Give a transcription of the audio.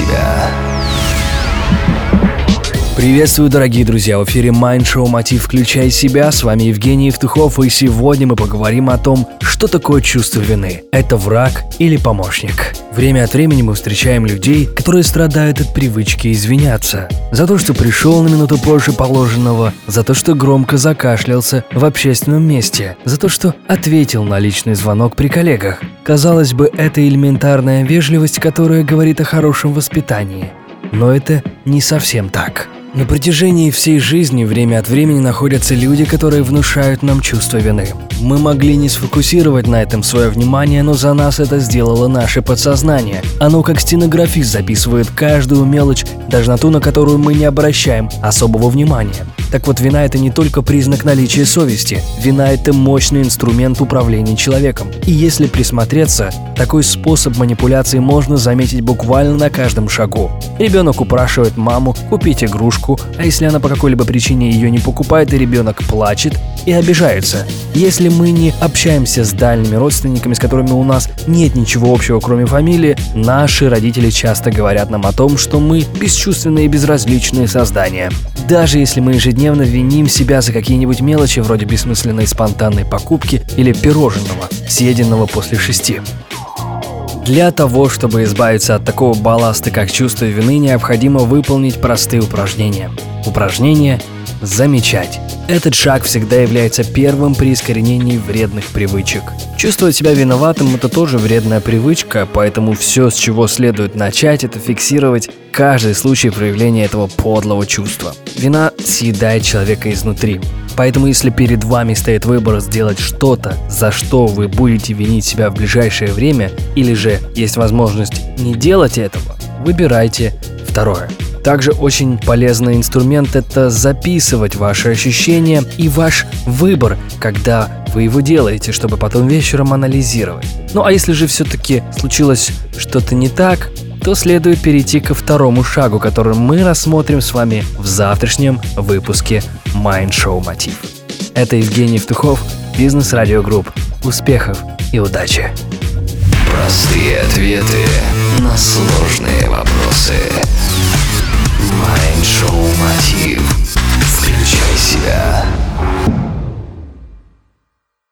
себя. Приветствую, дорогие друзья! В эфире Mind Show Мотив «Включай себя». С вами Евгений Евтухов, и сегодня мы поговорим о том, что такое чувство вины. Это враг или помощник? Время от времени мы встречаем людей, которые страдают от привычки извиняться. За то, что пришел на минуту позже положенного, за то, что громко закашлялся в общественном месте, за то, что ответил на личный звонок при коллегах. Казалось бы, это элементарная вежливость, которая говорит о хорошем воспитании. Но это не совсем так. На протяжении всей жизни время от времени находятся люди, которые внушают нам чувство вины. Мы могли не сфокусировать на этом свое внимание, но за нас это сделало наше подсознание. Оно как стенографист записывает каждую мелочь, даже на ту, на которую мы не обращаем особого внимания. Так вот, вина – это не только признак наличия совести. Вина – это мощный инструмент управления человеком. И если присмотреться, такой способ манипуляции можно заметить буквально на каждом шагу. Ребенок упрашивает маму купить игрушку, а если она по какой-либо причине ее не покупает, и ребенок плачет и обижается. Если мы не общаемся с дальними родственниками, с которыми у нас нет ничего общего, кроме фамилии, наши родители часто говорят нам о том, что мы бесчувственные и безразличные создания. Даже если мы ежедневно виним себя за какие-нибудь мелочи вроде бессмысленной спонтанной покупки или пирожного, съеденного после шести. Для того, чтобы избавиться от такого балласта, как чувство вины, необходимо выполнить простые упражнения. Упражнение «Замечать». Этот шаг всегда является первым при искоренении вредных привычек. Чувствовать себя виноватым – это тоже вредная привычка, поэтому все, с чего следует начать, это фиксировать каждый случай проявления этого подлого чувства. Вина съедает человека изнутри. Поэтому если перед вами стоит выбор сделать что-то, за что вы будете винить себя в ближайшее время, или же есть возможность не делать этого, выбирайте второе. Также очень полезный инструмент – это записывать ваши ощущения и ваш выбор, когда вы его делаете, чтобы потом вечером анализировать. Ну а если же все-таки случилось что-то не так, то следует перейти ко второму шагу, который мы рассмотрим с вами в завтрашнем выпуске Mind Show Мотив. Это Евгений Евтухов, Бизнес Радио Групп. Успехов и удачи! Простые ответы на